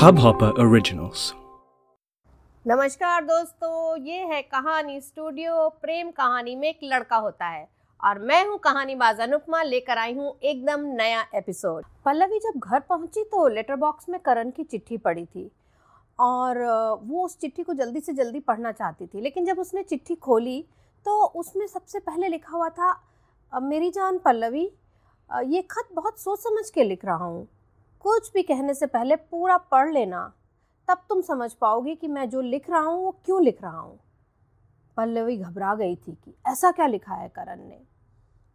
Hubhopper Originals. नमस्कार दोस्तों, ये है कहानी स्टूडियो प्रेम कहानी में एक लड़का होता है और मैं हूँ कहानीबाज अनुपमा, लेकर आई हूँ एकदम नया एपिसोड पल्लवी जब घर पहुँची तो लेटर बॉक्स में करण की चिट्ठी पड़ी थी और वो उस चिट्ठी को जल्दी से जल्दी पढ़ना चाहती थी लेकिन जब उसने चिट्ठी खोली तो उसमें सबसे पहले लिखा हुआ था मेरी जान पल्लवी ये खत बहुत सोच समझ के लिख रहा हूँ। कुछ भी कहने से पहले पूरा पढ़ लेना। तब तुम समझ पाओगी कि मैं जो लिख रहा हूँ, वो क्यों लिख रहा हूँ। पल्लवी घबरा गई थी कि ऐसा क्या लिखा है करण ने।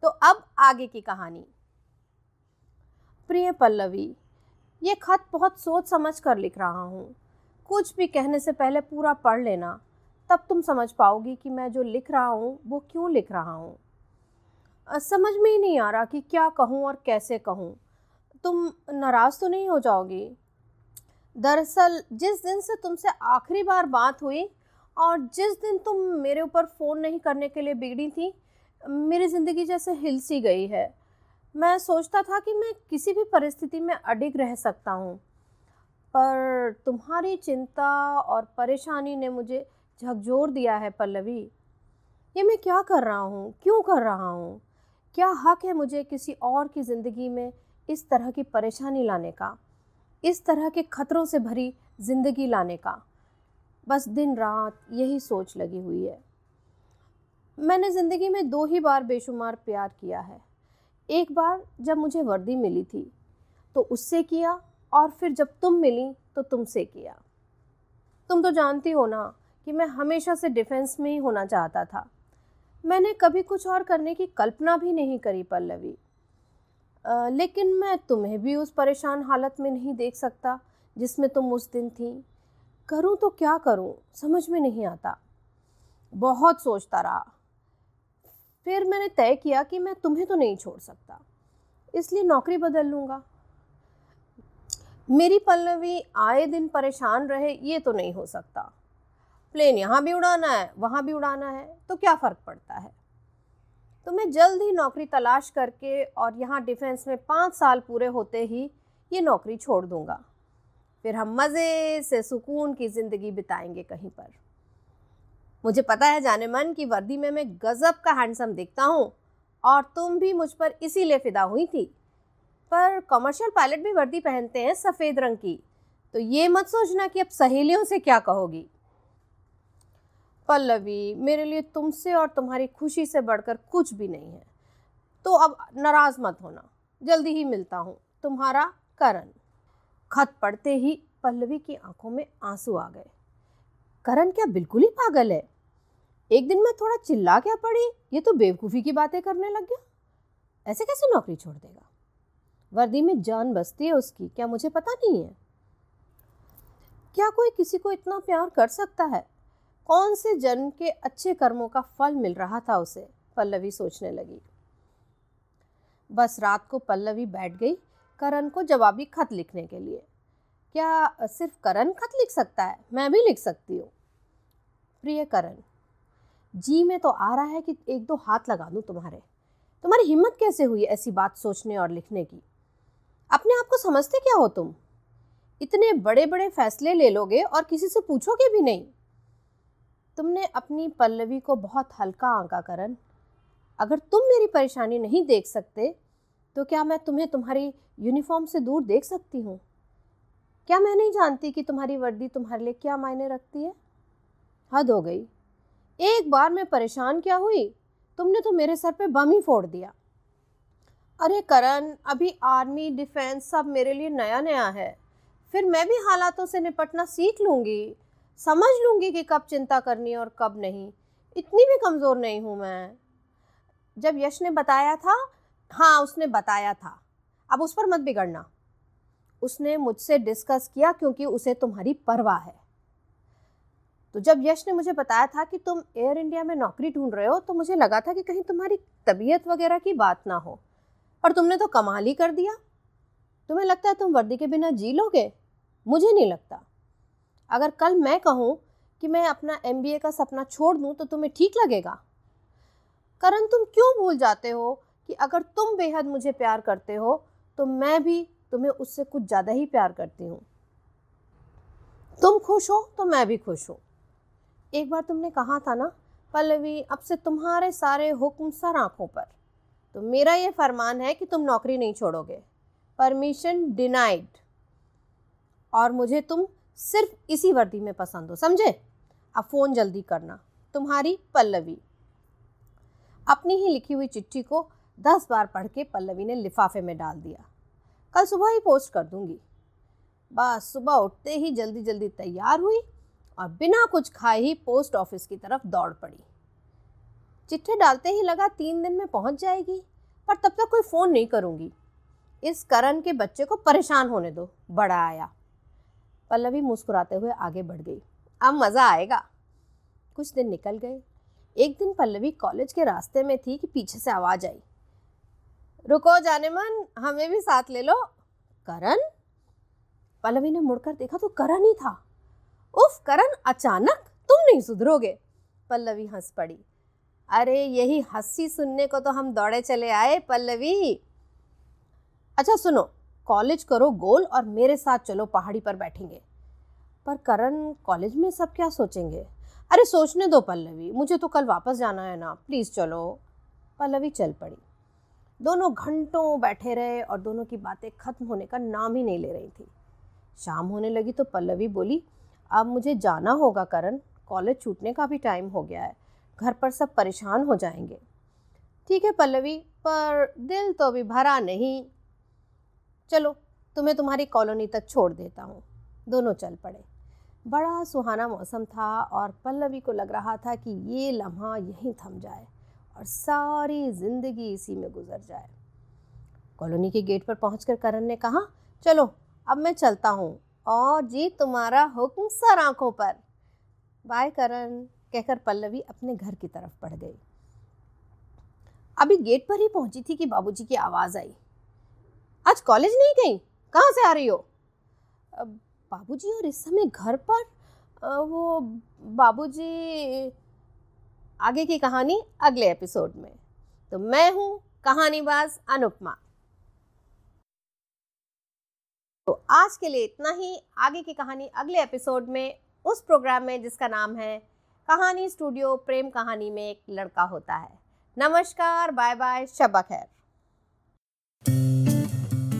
तो अब आगे की कहानी। प्रिय पल्लवी, ये खत बहुत सोच समझ कर लिख रहा हूँ। कुछ भी कहने से पहले पूरा पढ़ लेना। तब तुम समझ पाओगी कि मैं जो लिख रहा हूँ, वो क्यों लिख रहा हूँ। समझ में ही नहीं आ रहा कि क्या कहूँ और कैसे कहूँ। तुम नाराज़ तो नहीं हो जाओगी। दरअसल, जिस दिन से तुमसे आखिरी बार बात हुई और जिस दिन तुम मेरे ऊपर फ़ोन नहीं करने के लिए बिगड़ी थी, मेरी ज़िंदगी जैसे हिल सी गई है। मैं सोचता था कि मैं किसी भी परिस्थिति में अडिग रह सकता हूँ, पर तुम्हारी चिंता और परेशानी ने मुझे झकझोर दिया है, पल्लवी। ये मैं क्या कर रहा हूँ? क्यों कर रहा हूँ? क्या हक है मुझे किसी और की ज़िंदगी में इस तरह की परेशानी लाने का? इस तरह के खतरों से भरी ज़िंदगी लाने का? बस दिन रात यही सोच लगी हुई है। मैंने ज़िंदगी में दो ही बार बेशुमार प्यार किया है। एक बार जब मुझे वर्दी मिली थी तो उससे किया और फिर जब तुम मिली तो तुमसे किया। तुम तो जानती हो ना कि मैं हमेशा से डिफेंस में ही होना चाहता था। मैंने कभी कुछ और करने की कल्पना भी नहीं करी, पल्लवी। लेकिन मैं तुम्हें भी उस परेशान हालत में नहीं देख सकता, जिसमें तुम उस दिन थी। करूँ तो क्या करूँ, समझ में नहीं आता। बहुत सोचता रहा। फिर मैंने तय किया कि मैं तुम्हें तो नहीं छोड़ सकता। इसलिए नौकरी बदल लूँगा। मेरी पल्लवी आए दिन परेशान रहे, ये तो नहीं हो सकता। प्लेन यहाँ भी उड़ाना है, वहाँ भी उड़ाना है तो क्या फ़र्क पड़ता है? तो मैं जल्द ही नौकरी तलाश करके और यहाँ डिफेंस में पाँच साल पूरे होते ही ये नौकरी छोड़ दूँगा। फिर हम मज़े से सुकून की ज़िंदगी बिताएँगे कहीं पर। मुझे पता है जाने मन की वर्दी में मैं गज़ब का हैंडसम दिखता हूँ और तुम भी मुझ पर इसीलिए फ़िदा हुई थी। पर कमर्शियल पायलट भी वर्दी पहनते हैं सफ़ेद रंग की तो ये मत सोचना कि अब सहेलियों से क्या कहोगी। पल्लवी, मेरे लिए तुमसे और तुम्हारी खुशी से बढ़कर कुछ भी नहीं है। तो अब नाराज़ मत होना, जल्दी ही मिलता हूँ। तुम्हारा करण। खत पढ़ते ही पल्लवी की आँखों में आँसू आ गए। करण क्या बिल्कुल ही पागल है? एक दिन मैं थोड़ा चिल्ला क्या पड़ी? ये तो बेवकूफ़ी की बातें करने लग गया। ऐसे कैसे नौकरी छोड़ देगा? वर्दी में जान बसती है उसकी, क्या मुझे पता नहीं है? क्या कोई किसी को इतना प्यार कर सकता है? कौन से जन्म के अच्छे कर्मों का फल मिल रहा था उसे? पल्लवी सोचने लगी। बस रात को पल्लवी बैठ गई करण को जवाबी खत लिखने के लिए। क्या सिर्फ़ करण खत लिख सकता है? मैं भी लिख सकती हूँ। प्रिय करण, जी में तो आ रहा है कि एक दो हाथ लगा दूँ तुम्हारे। तुम्हारी हिम्मत कैसे हुई ऐसी बात सोचने और लिखने की? अपने आप को समझते क्या हो तुम? इतने बड़े बड़े फैसले ले लोगे और किसी से पूछोगे भी नहीं। तुमने अपनी पल्लवी को बहुत हल्का आंका, करण। अगर तुम मेरी परेशानी नहीं देख सकते तो क्या मैं तुम्हें तुम्हारी यूनिफॉर्म से दूर देख सकती हूँ? क्या मैं नहीं जानती कि तुम्हारी वर्दी तुम्हारे लिए क्या मायने रखती है? हद हो गई। एक बार मैं परेशान क्या हुई? तुमने तो मेरे सर पे बम ही फोड़ दिया। अरे करण, अभी आर्मी, डिफेंस सब मेरे लिए नया नया है। फिर मैं भी हालातों से निपटना सीख लूँगी। समझ लूँगी कि कब चिंता करनी और कब नहीं। इतनी भी कमज़ोर नहीं हूँ मैं। जब यश ने बताया था हाँ उसने बताया था। अब उस पर मत बिगड़ना। उसने मुझसे डिस्कस किया क्योंकि उसे तुम्हारी परवाह है। तो जब यश ने मुझे बताया था कि तुम एयर इंडिया में नौकरी ढूंढ रहे हो तो मुझे लगा था कि कहीं तुम्हारी तबीयत वगैरह की बात ना हो। और तुमने तो कमाल ही कर दिया। तुम्हें लगता है तुम वर्दी के बिना जी लोगे? मुझे नहीं लगता। अगर कल मैं कहूँ कि मैं अपना एमबीए का सपना छोड़ दूँ तो तुम्हें ठीक लगेगा? करण, तुम क्यों भूल जाते हो कि अगर तुम बेहद मुझे प्यार करते हो तो मैं भी तुम्हें उससे कुछ ज़्यादा ही प्यार करती हूँ। तुम खुश हो तो मैं भी खुश हूँ। एक बार तुमने कहा था ना, पल्लवी, अब से तुम्हारे सारे हुक्म सर आँखों पर। तो मेरा ये फरमान है कि तुम नौकरी नहीं छोड़ोगे। Permission denied. और मुझे तुम सिर्फ़ इसी वर्दी में पसंद हो, समझे? अब फ़ोन जल्दी करना। तुम्हारी पल्लवी। अपनी ही लिखी हुई चिट्ठी को दस बार पढ़ के पल्लवी ने लिफाफे में डाल दिया। कल सुबह ही पोस्ट कर दूँगी। बस सुबह उठते ही जल्दी जल्दी तैयार हुई और बिना कुछ खाए ही पोस्ट ऑफ़िस की तरफ़ दौड़ पड़ी। चिट्ठी डालते ही लगा तीन दिन में पहुँच जाएगी, पर तब तक कोई फ़ोन नहीं करूँगी। इस करण के बच्चे को परेशान होने दो, बड़ा आया। पल्लवी मुस्कुराते हुए आगे बढ़ गई। अब मज़ा आएगा। कुछ दिन निकल गए। एक दिन पल्लवी कॉलेज के रास्ते में थी कि पीछे से आवाज़ आई। रुको जाने मन हमें भी साथ ले लो। करण? पल्लवी ने मुड़कर देखा तो करण ही था। उफ, करण, अचानक तुम नहीं सुधरोगे? पल्लवी हंस पड़ी। अरे, यही हँसी सुनने को तो हम दौड़े चले आए, पल्लवी। अच्छा सुनो कॉलेज करो गोल और मेरे साथ चलो पहाड़ी पर बैठेंगे। पर करण, कॉलेज में सब क्या सोचेंगे? अरे सोचने दो पल्लवी, मुझे तो कल वापस जाना है ना, प्लीज़ चलो। पल्लवी चल पड़ी। दोनों घंटों बैठे रहे और दोनों की बातें खत्म होने का नाम ही नहीं ले रही थी। शाम होने लगी तो पल्लवी बोली, अब मुझे जाना होगा करण, कॉलेज छूटने का भी टाइम हो गया है, घर पर सब परेशान हो जाएँगे। ठीक है पल्लवी, पर दिल तो अभी भरा नहीं चलो, तुम्हें तुम्हारी कॉलोनी तक छोड़ देता हूँ। दोनों चल पड़े। बड़ा सुहाना मौसम था और पल्लवी को लग रहा था कि ये लम्हा यहीं थम जाए और सारी ज़िंदगी इसी में गुजर जाए। कॉलोनी के गेट पर पहुंचकर करण ने कहा, चलो, अब मैं चलता हूँ और जी तुम्हारा हुक्म सर आँखों पर। बाय करण कहकर पल्लवी अपने घर की तरफ़ बढ़ गई। अभी गेट पर ही पहुँची थी कि बाबूजी की आवाज़ आई। आज कॉलेज नहीं गई? कहाँ से आ रही हो? बाबूजी और इस समय घर पर? वो बाबूजी आगे की कहानी अगले एपिसोड में। तो मैं हूँ कहानीबाज अनुपमा। तो आज के लिए इतना ही। आगे की कहानी अगले एपिसोड में, उस प्रोग्राम में जिसका नाम है कहानी स्टूडियो, प्रेम कहानी में एक लड़का होता है। नमस्कार बाय बाय शबा खैर।